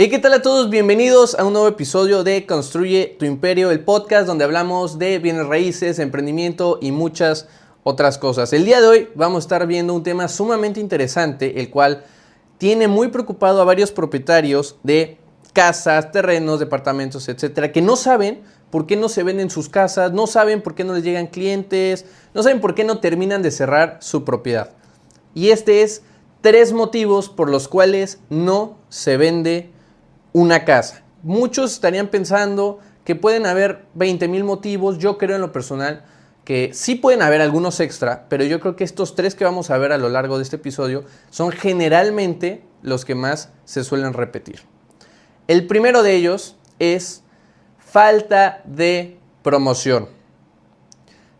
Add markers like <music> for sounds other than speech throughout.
Hey, ¿qué tal a todos? Bienvenidos a un nuevo episodio de Construye tu Imperio, el podcast donde hablamos de bienes raíces, emprendimiento y muchas otras cosas. El día de hoy vamos a estar viendo un tema sumamente interesante, el cual tiene muy preocupado a varios propietarios de casas, terrenos, departamentos, etcétera, que no saben por qué no se venden sus casas, no saben por qué no les llegan clientes, no saben por qué no terminan de cerrar su propiedad. Y este es tres motivos por los cuales no se vende una casa. Muchos estarían pensando que pueden haber 20 mil motivos. Yo creo en lo personal que sí pueden haber algunos extra, pero yo creo que estos tres que vamos a ver a lo largo de este episodio son generalmente los que más se suelen repetir. El primero de ellos es falta de promoción.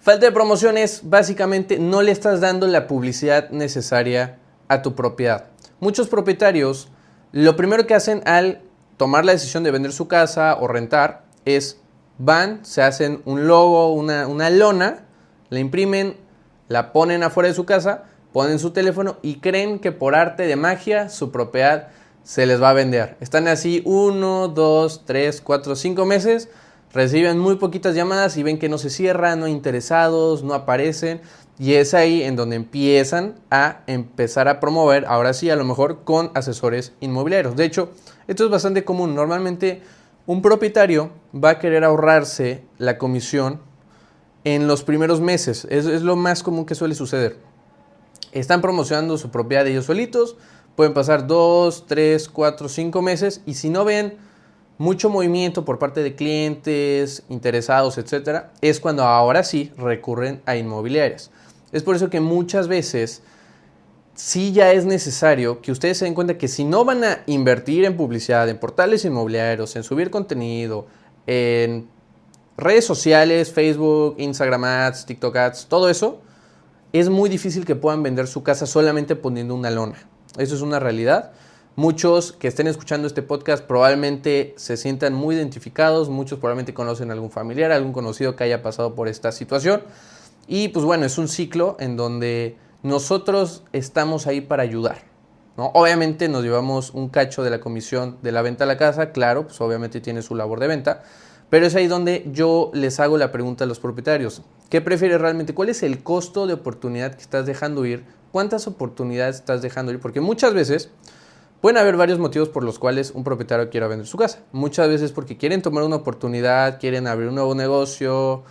Falta de promoción es básicamente no le estás dando la publicidad necesaria a tu propiedad. Muchos propietarios lo primero que hacen al tomar la decisión de vender su casa o rentar es van, se hacen un logo, una, una lona, la imprimen, la ponen afuera de su casa, ponen su teléfono y creen que por arte de magia su propiedad se les va a vender. Están así uno, dos, tres, cuatro, cinco meses, reciben muy poquitas llamadas y ven que no se cierran, no interesados, no aparecen. Y es ahí en donde empiezan a empezar a promover, ahora sí, a lo mejor con asesores inmobiliarios. De hecho, esto es bastante común. Normalmente un propietario va a querer ahorrarse la comisión en los primeros meses. Es, lo más común que suele suceder. Están promocionando su propiedad de ellos solitos. Pueden pasar dos, tres, cuatro, cinco meses. Y si no ven mucho movimiento por parte de clientes, interesados, etcétera, es cuando ahora sí recurren a inmobiliarias. Es por eso que muchas veces sí ya es necesario que ustedes se den cuenta que si no van a invertir en publicidad, en portales inmobiliarios, en subir contenido, en redes sociales, Facebook, Instagram Ads, TikTok Ads, todo eso, es muy difícil que puedan vender su casa solamente poniendo una lona. Eso es una realidad. Muchos que estén escuchando este podcast probablemente se sientan muy identificados, muchos probablemente conocen a algún familiar, algún conocido que haya pasado por esta situación. Y pues bueno, es un ciclo en donde nosotros estamos ahí para ayudar. ¿no? Obviamente nos llevamos un cacho de la comisión de la venta a la casa, claro, pues obviamente tiene su labor de venta, pero es ahí donde yo les hago la pregunta a los propietarios. ¿Qué prefieres realmente? ¿Cuál es el costo de oportunidad que estás dejando ir? ¿Cuántas oportunidades estás dejando ir? Porque muchas veces pueden haber varios motivos por los cuales un propietario quiera vender su casa. Muchas veces porque quieren tomar una oportunidad, quieren abrir un nuevo negocio,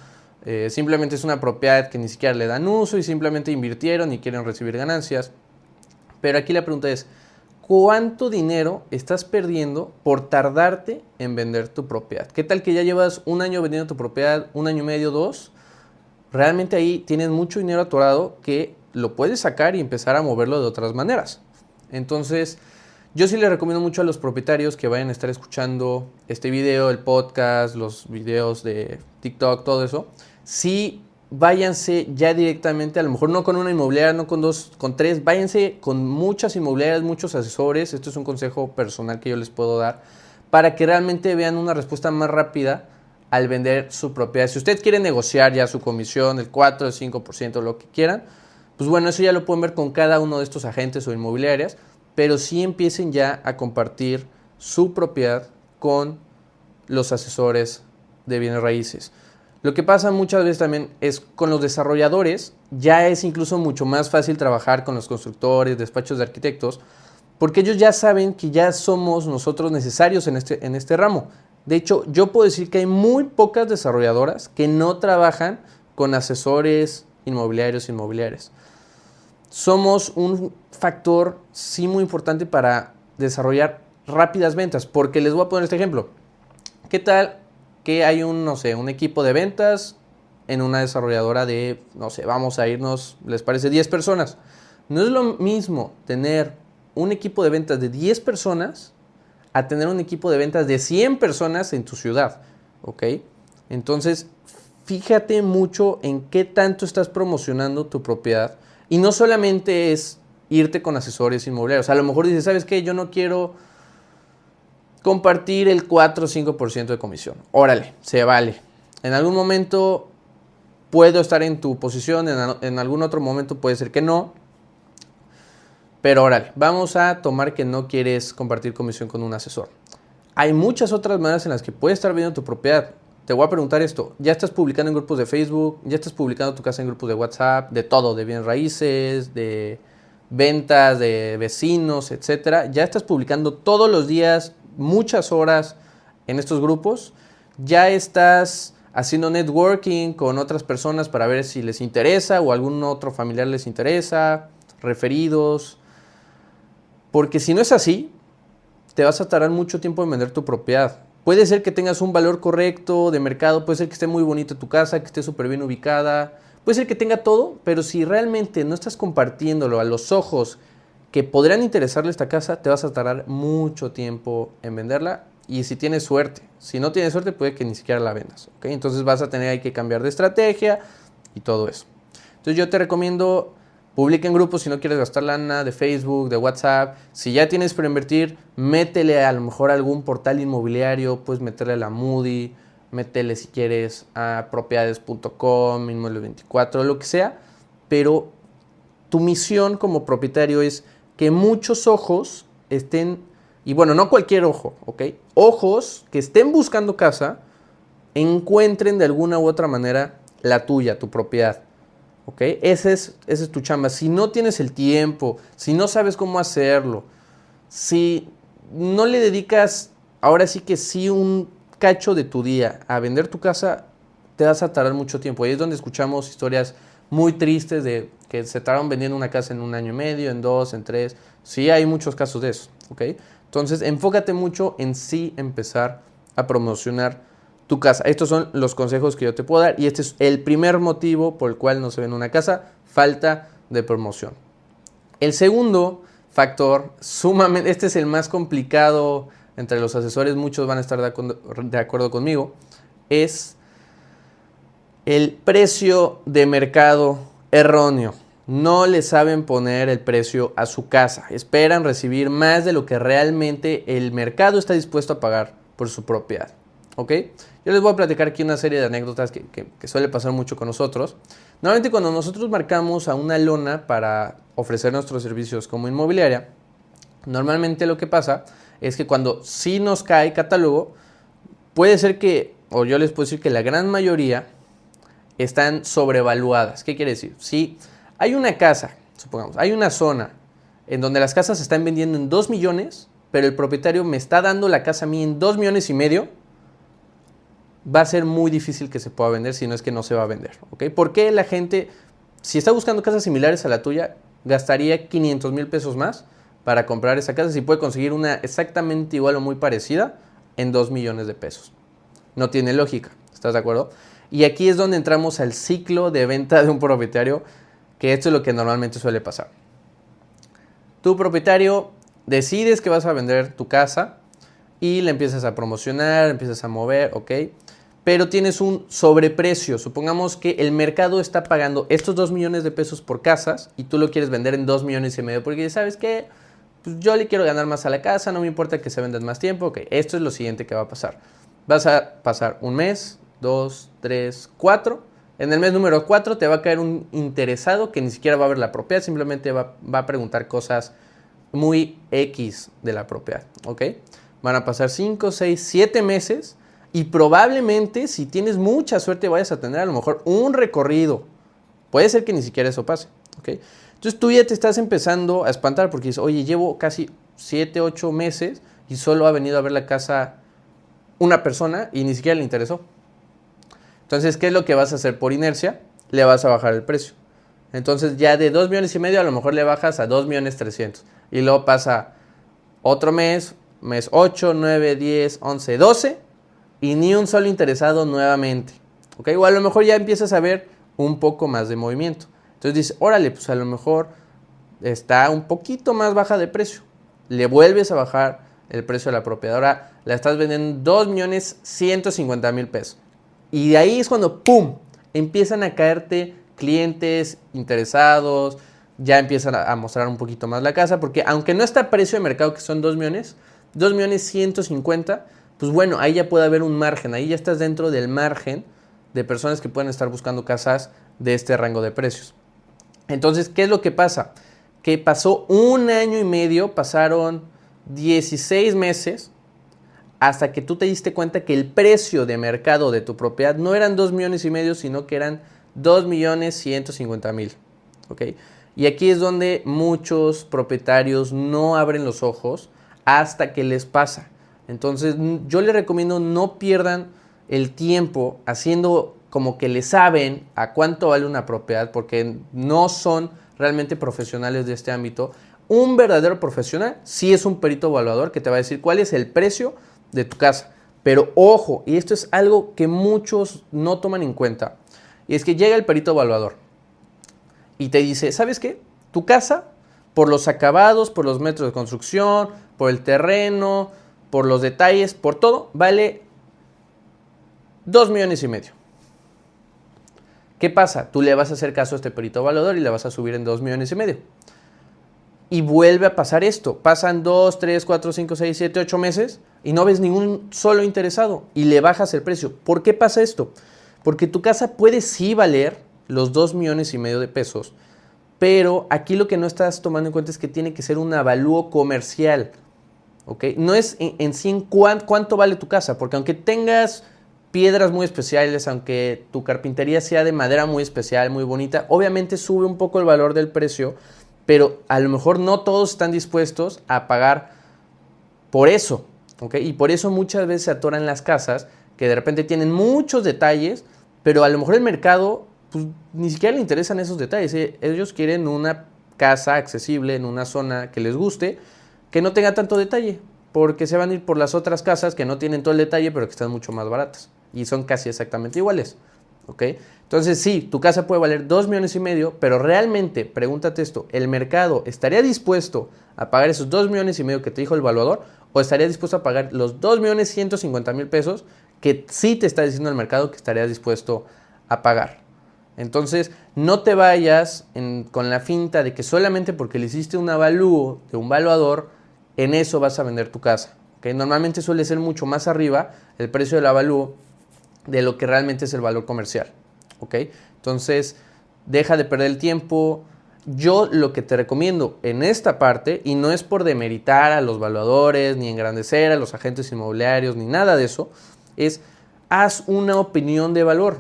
eh, simplemente es una propiedad que ni siquiera le dan uso y simplemente invirtieron y quieren recibir ganancias. Pero aquí la pregunta es, ¿cuánto dinero estás perdiendo por tardarte en vender tu propiedad? ¿Qué tal que ya llevas un año vendiendo tu propiedad, un año y medio, dos? Realmente ahí tienes mucho dinero atorado que lo puedes sacar y empezar a moverlo de otras maneras. Entonces, yo sí le recomiendo mucho a los propietarios que vayan a estar escuchando este video, el podcast, los videos de TikTok, todo eso, sí váyanse ya directamente, a lo mejor no con una inmobiliaria, no con dos, con tres, váyanse con muchas inmobiliarias, muchos asesores, esto es un consejo personal que yo les puedo dar, para que realmente vean una respuesta más rápida al vender su propiedad. Si ustedes quieren negociar ya su comisión, el 4, el 5%, lo que quieran, pues bueno, eso ya lo pueden ver con cada uno de estos agentes o inmobiliarias, pero sí empiecen ya a compartir su propiedad con los asesores de bienes raíces. Lo que pasa muchas veces también es con los desarrolladores, ya es incluso mucho más fácil trabajar con los constructores, despachos de arquitectos, porque ellos ya saben que ya somos nosotros necesarios en este, en este ramo. De hecho, yo puedo decir que hay muy pocas desarrolladoras que no trabajan con asesores inmobiliarios inmobiliarios. Somos un factor sí muy importante para desarrollar rápidas ventas, porque les voy a poner este ejemplo. ¿Qué tal que hay un, no sé, un equipo de ventas en una desarrolladora de, no sé, vamos a irnos, les parece 10 personas. No es lo mismo tener un equipo de ventas de 10 personas a tener un equipo de ventas de 100 personas en tu ciudad, ¿ok? Entonces, fíjate mucho en qué tanto estás promocionando tu propiedad y no solamente es irte con asesores inmobiliarios. A lo mejor dices, ¿sabes qué? Yo no quiero compartir el 4 o 5% de comisión. Órale, se vale. En algún momento puedo estar en tu posición, en, algún otro momento puede ser que no. Pero órale, vamos a tomar que no quieres compartir comisión con un asesor. hay muchas otras maneras en las que puedes estar viendo tu propiedad. Te voy a preguntar esto, ¿ya estás publicando en grupos de Facebook? ¿Ya estás publicando tu casa en grupos de WhatsApp? De todo, de bienes raíces, de ventas, de vecinos, etcétera. ¿Ya estás publicando todos los días, muchas horas en estos grupos? ¿Ya estás haciendo networking con otras personas para ver si les interesa o algún otro familiar les interesa? ¿Referidos? Porque si no es así, te vas a tardar mucho tiempo en vender tu propiedad. Puede ser que tengas un valor correcto de mercado, puede ser que esté muy bonita tu casa, que esté súper bien ubicada, puede ser que tenga todo, pero si realmente no estás compartiéndolo a los ojos que podrían interesarle esta casa, te vas a tardar mucho tiempo en venderla y si tienes suerte. Si no tienes suerte, puede que ni siquiera la vendas. Entonces vas a tener que cambiar de estrategia y todo eso. Entonces yo te recomiendo Publica en grupos si no quieres gastar lana de Facebook, de WhatsApp. Si ya tienes para invertir, métele a lo mejor a algún portal inmobiliario, puedes meterle a la Moody, métele si quieres a propiedades.com, inmueble 24, lo que sea. Pero tu misión como propietario es que muchos ojos estén, y bueno, no cualquier ojo, ¿ok? Ojos que estén buscando casa, encuentren de alguna u otra manera la tuya, tu propiedad. ¿ok? Ese es, ese es tu chamba. Si no tienes el tiempo, si no sabes cómo hacerlo, si no le dedicas, ahora sí que sí, un cacho de tu día a vender tu casa, te vas a tardar mucho tiempo. Ahí es donde escuchamos historias muy tristes de que se tardaron vendiendo una casa en un año y medio, en dos, en tres. Sí, hay muchos casos de eso, ¿ok? Entonces, enfócate mucho en sí empezar a promocionar tu casa. Estos son los consejos que yo te puedo dar y este es el primer motivo por el cual no se vende una casa, falta de promoción. El segundo factor, sumamente, este es el más complicado entre los asesores, muchos van a estar de acuerdo, conmigo, es el precio de mercado erróneo. No le saben poner el precio a su casa. Esperan recibir más de lo que realmente el mercado está dispuesto a pagar por su propiedad. ¿Ok? Yo les voy a platicar aquí una serie de anécdotas que, suele pasar mucho con nosotros. Normalmente cuando nosotros marcamos a una lona para ofrecer nuestros servicios como inmobiliaria, normalmente lo que pasa es que cuando sí nos cae catálogo, puede ser que, o yo les puedo decir que la gran mayoría están sobrevaluadas. ¿Qué quiere decir? Si hay una casa, supongamos, hay una zona en donde las casas se están vendiendo en 2 millones, pero el propietario me está dando la casa a mí en 2 millones y medio, va a ser muy difícil que se pueda vender si no es que no se va a vender. ¿ok? ¿Por qué la gente, si está buscando casas similares a la tuya, gastaría 500 mil pesos más para comprar esa casa si puede conseguir una exactamente igual o muy parecida en 2 millones de pesos? No tiene lógica, ¿estás de acuerdo? Y aquí es donde entramos al ciclo de venta de un propietario, que esto es lo que normalmente suele pasar. Tu propietario decides que vas a vender tu casa y la empiezas a promocionar, empiezas a mover, ¿ok? pero tienes un sobreprecio. Supongamos que el mercado está pagando estos 2 millones de pesos por casas y tú lo quieres vender en 2 millones y medio porque sabes que pues yo le quiero ganar más a la casa, no me importa que se vendan más tiempo. Ok, esto es lo siguiente que va a pasar. Vas a pasar un mes, dos, tres, cuatro. En el mes número 4 te va a caer un interesado que ni siquiera va a ver la propiedad, simplemente va, va a preguntar cosas muy X de la propiedad. ¿Ok? Van a pasar 5, 6, 7 meses y probablemente si tienes mucha suerte vayas a tener a lo mejor un recorrido. Puede ser que ni siquiera eso pase. ¿okay? Entonces tú ya te estás empezando a espantar porque dices, oye, llevo casi 7, 8 meses y solo ha venido a ver la casa una persona y ni siquiera le interesó. Entonces, ¿qué es lo que vas a hacer por inercia? Le vas a bajar el precio. Entonces ya de 2 millones y medio a lo mejor le bajas a 2 millones 300. Y luego pasa otro mes, mes 8, 9, 10, 11, 12 y ni un solo interesado nuevamente. ¿Ok? O a lo mejor ya empiezas a ver un poco más de movimiento. Entonces dices, órale, pues a lo mejor está un poquito más baja de precio. Le vuelves a bajar el precio de la propiedad. Ahora la estás vendiendo 2 millones 150 mil pesos. Y de ahí es cuando, ¡pum!, empiezan a caerte clientes interesados, ya empiezan a mostrar un poquito más la casa, porque aunque no está a precio de mercado, que son 2 millones, 2 millones 150, pues bueno, ahí ya puede haber un margen, ahí ya estás dentro del margen de personas que pueden estar buscando casas de este rango de precios. Entonces, ¿qué es lo que pasa? Que pasó un año y medio, pasaron 16 meses hasta que tú te diste cuenta que el precio de mercado de tu propiedad no eran 2 millones y medio, sino que eran 2 millones 150 mil. ¿ok? Y aquí es donde muchos propietarios no abren los ojos hasta que les pasa. Entonces yo les recomiendo no pierdan el tiempo haciendo como que le saben a cuánto vale una propiedad porque no son realmente profesionales de este ámbito. Un verdadero profesional sí es un perito evaluador que te va a decir cuál es el precio de tu casa. Pero ojo, y esto es algo que muchos no toman en cuenta, y es que llega el perito evaluador y te dice, ¿sabes qué? Tu casa, por los acabados, por los metros de construcción, por el terreno, por los detalles, por todo, vale 2 millones y medio. ¿Qué pasa? Tú le vas a hacer caso a este perito evaluador y le vas a subir en 2 millones y medio. Y vuelve a pasar esto. Pasan 2, 3, 4, 5, 6, 7, 8 meses y no ves ningún solo interesado y le bajas el precio. ¿Por qué pasa esto? Porque tu casa puede sí valer los 2 millones y medio de pesos, pero aquí lo que no estás tomando en cuenta es que tiene que ser un avalúo comercial. No es en, sí en cuánto vale tu casa, porque aunque tengas piedras muy especiales, aunque tu carpintería sea de madera muy especial, muy bonita, obviamente sube un poco el valor del precio, pero a lo mejor no todos están dispuestos a pagar por eso. Y por eso muchas veces se atoran las casas que de repente tienen muchos detalles, pero a lo mejor el mercado pues, ni siquiera le interesan esos detalles. ¿eh? Ellos quieren una casa accesible en una zona que les guste, que no tenga tanto detalle, porque se van a ir por las otras casas que no tienen todo el detalle, pero que están mucho más baratas y son casi exactamente iguales. Entonces, sí, tu casa puede valer 2 millones y medio, pero realmente, pregúntate esto, ¿el mercado estaría dispuesto a pagar esos 2 millones y medio que te dijo el evaluador o estaría dispuesto a pagar los 2 millones 150 mil pesos que sí te está diciendo el mercado que estaría dispuesto a pagar? Entonces, no te vayas con la finta de que solamente porque le hiciste un avalúo de un valuador, en eso vas a vender tu casa. ¿okay? Normalmente suele ser mucho más arriba el precio del avalúo de lo que realmente es el valor comercial. ¿ok? Entonces, deja de perder el tiempo. Yo lo que te recomiendo en esta parte, y no es por demeritar a los valuadores, ni engrandecer a los agentes inmobiliarios, ni nada de eso, es haz una opinión de valor.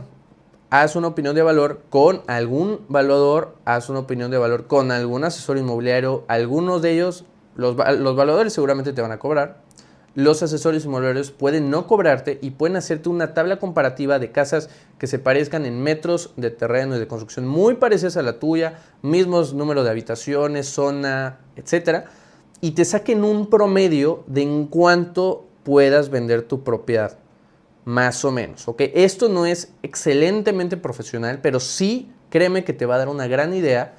Haz una opinión de valor con algún valuador, haz una opinión de valor con algún asesor inmobiliario. Algunos de ellos, los, los valuadores seguramente te van a cobrar, los asesores inmobiliarios pueden no cobrarte y pueden hacerte una tabla comparativa de casas que se parezcan en metros de terreno y de construcción muy parecidas a la tuya, mismos números de habitaciones, zona, etcétera, y te saquen un promedio de en cuánto puedas vender tu propiedad, más o menos. ¿ok? Esto no es excelentemente profesional, pero sí créeme que te va a dar una gran idea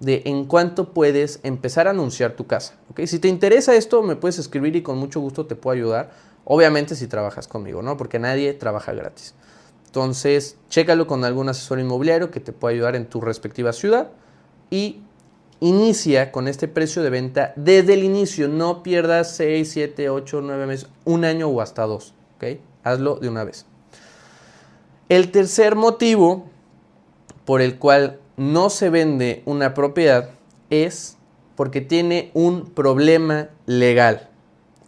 de en cuánto puedes empezar a anunciar tu casa. ¿okay? Si te interesa esto, me puedes escribir y con mucho gusto te puedo ayudar. Obviamente si trabajas conmigo, ¿no? Porque nadie trabaja gratis. Entonces, chécalo con algún asesor inmobiliario que te pueda ayudar en tu respectiva ciudad y inicia con este precio de venta desde el inicio. No pierdas 6, 7, 8, 9 meses, un año o hasta dos. Hazlo de una vez. El tercer motivo por el cual no se vende una propiedad es porque tiene un problema legal.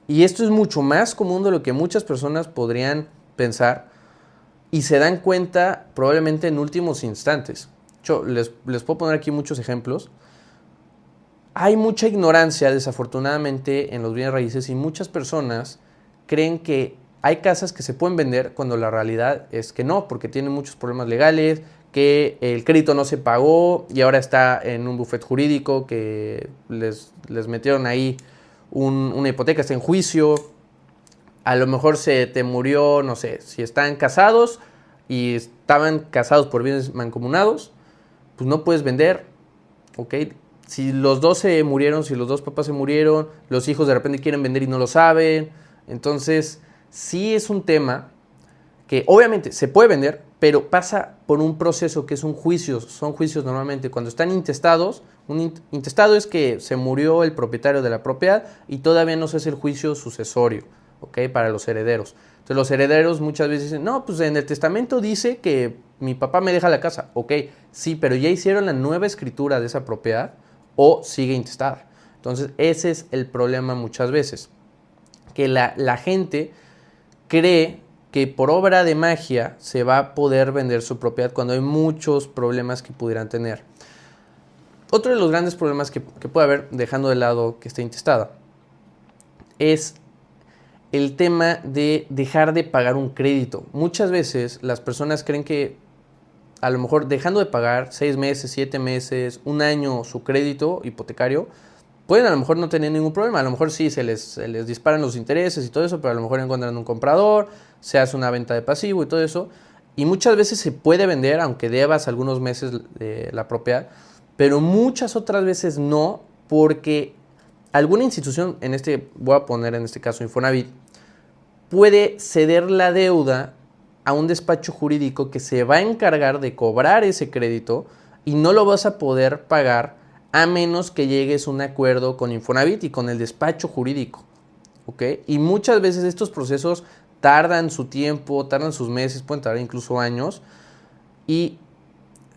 Y esto es mucho más común de lo que muchas personas podrían pensar y se dan cuenta probablemente en últimos instantes. Yo les, les puedo poner aquí muchos ejemplos. Hay mucha ignorancia, desafortunadamente, en los bienes raíces y muchas personas creen que hay casas que se pueden vender cuando la realidad es que no, porque tienen muchos problemas legales, que el crédito no se pagó y ahora está en un bufet jurídico que les, les metieron ahí una hipoteca, está en juicio, a lo mejor se te murió, no sé, si están casados y estaban casados por bienes mancomunados, pues no puedes vender, ¿ok? Si los dos se murieron, si los dos papás se murieron, los hijos de repente quieren vender y no lo saben, entonces sí es un tema que obviamente se puede vender, pero pasa por un proceso que es un juicio, son juicios normalmente cuando están intestados, un intestado es que se murió el propietario de la propiedad y todavía no se hace el juicio sucesorio, ¿ok? Para los herederos. Entonces los herederos muchas veces dicen, no, pues en el testamento dice que mi papá me deja la casa, ok, sí, pero ya hicieron la nueva escritura de esa propiedad o sigue intestada. Entonces ese es el problema muchas veces, que la, la gente cree que por obra de magia se va a poder vender su propiedad cuando hay muchos problemas que pudieran tener. Otro de los grandes problemas que, puede haber, dejando de lado que esté intestada, es el tema de dejar de pagar un crédito. Muchas veces las personas creen que a lo mejor dejando de pagar seis meses, siete meses, un año su crédito hipotecario, pueden a lo mejor no tener ningún problema. A lo mejor sí se les, les disparan los intereses y todo eso, pero a lo mejor encuentran un comprador, se hace una venta de pasivo y todo eso. Y muchas veces se puede vender, aunque debas algunos meses de la propiedad, pero muchas otras veces no, porque alguna institución, en este, voy a poner en este caso Infonavit, puede ceder la deuda a un despacho jurídico que se va a encargar de cobrar ese crédito y no lo vas a poder pagar a menos que llegues a un acuerdo con Infonavit y con el despacho jurídico. ¿ok? Y muchas veces estos procesos tardan su tiempo, tardan sus meses, pueden tardar incluso años. Y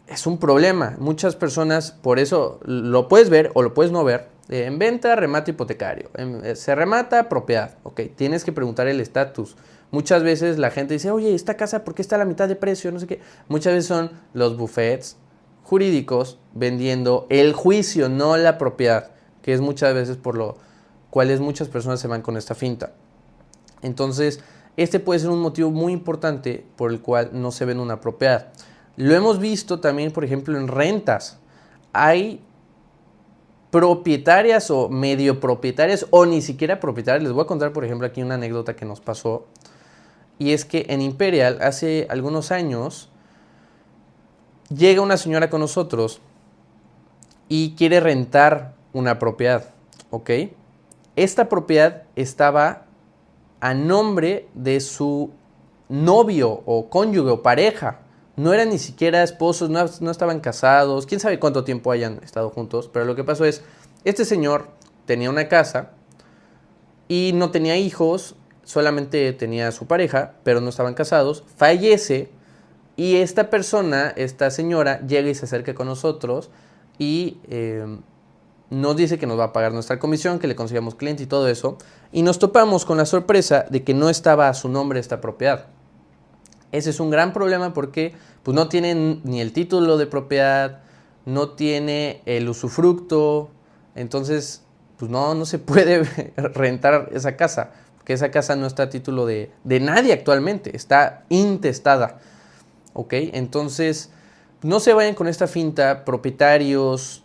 es un problema. Muchas personas, por eso lo puedes ver o lo puedes no ver. En venta, remate hipotecario. Eh, se remata propiedad. Ok, tienes que preguntar el estatus. Muchas veces la gente dice, oye, esta casa, ¿por qué está a la mitad de precio? No sé qué. Muchas veces son los buffets jurídicos vendiendo el juicio, no la propiedad, que es muchas veces por lo cual muchas personas se van con esta finta. Entonces, este puede ser un motivo muy importante por el cual no se vende una propiedad. Lo hemos visto también, por ejemplo, en rentas. Hay propietarias o medio propietarias o ni siquiera propietarias. Les voy a contar, por ejemplo, aquí una anécdota que nos pasó y es que en Imperial hace algunos años llega una señora con nosotros y quiere rentar una propiedad, ¿ok? Esta propiedad estaba a nombre de su novio o cónyuge o pareja. No eran ni siquiera esposos, no, estaban casados, quién sabe cuánto tiempo hayan estado juntos, pero lo que pasó es, este señor tenía una casa y no tenía hijos, solamente tenía a su pareja, pero no estaban casados, fallece y esta persona, esta señora, llega y se acerca con nosotros y eh, nos dice que nos va a pagar nuestra comisión, que le consigamos cliente y todo eso. Y nos topamos con la sorpresa de que no estaba a su nombre esta propiedad. Ese es un gran problema porque pues, no tiene ni el título de propiedad, no tiene el usufructo, entonces pues no, no se puede <laughs> rentar esa casa que esa casa no está a título de, nadie actualmente, está intestada. ¿Ok? Entonces, no se vayan con esta finta, propietarios,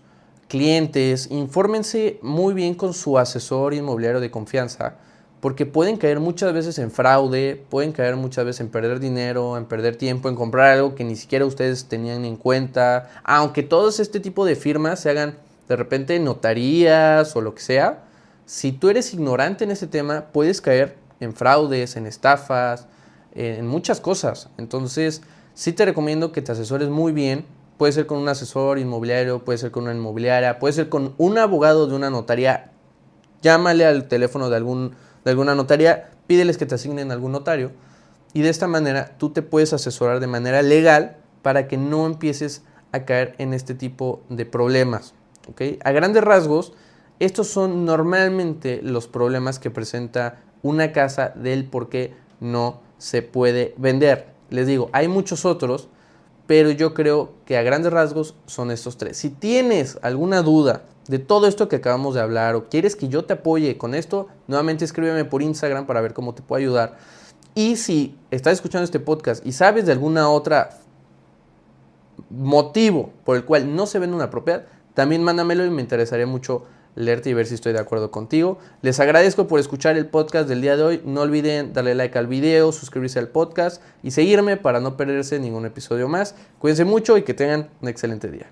clientes, infórmense muy bien con su asesor inmobiliario de confianza, porque pueden caer muchas veces en fraude, pueden caer muchas veces en perder dinero, en perder tiempo, en comprar algo que ni siquiera ustedes tenían en cuenta, aunque todos este tipo de firmas se hagan de repente notarías o lo que sea, si tú eres ignorante en ese tema, puedes caer en fraudes, en estafas, en muchas cosas. Entonces, sí te recomiendo que te asesores muy bien. Puede ser con un asesor inmobiliario, puede ser con una inmobiliaria, puede ser con un abogado de una notaría. Llámale al teléfono de, algún, de alguna notaría, pídeles que te asignen algún notario. Y de esta manera tú te puedes asesorar de manera legal para que no empieces a caer en este tipo de problemas. A grandes rasgos, estos son normalmente los problemas que presenta una casa del por qué no se puede vender. Les digo, hay muchos otros, pero yo creo que a grandes rasgos son estos tres. Si tienes alguna duda de todo esto que acabamos de hablar o quieres que yo te apoye con esto, nuevamente escríbeme por Instagram para ver cómo te puedo ayudar. Y si estás escuchando este podcast y sabes de alguna otra motivo por el cual no se vende una propiedad, también mándamelo y me interesaría mucho leerte y ver si estoy de acuerdo contigo. Les agradezco por escuchar el podcast del día de hoy. No olviden darle like al video, suscribirse al podcast y seguirme para no perderse ningún episodio más. Cuídense mucho y que tengan un excelente día.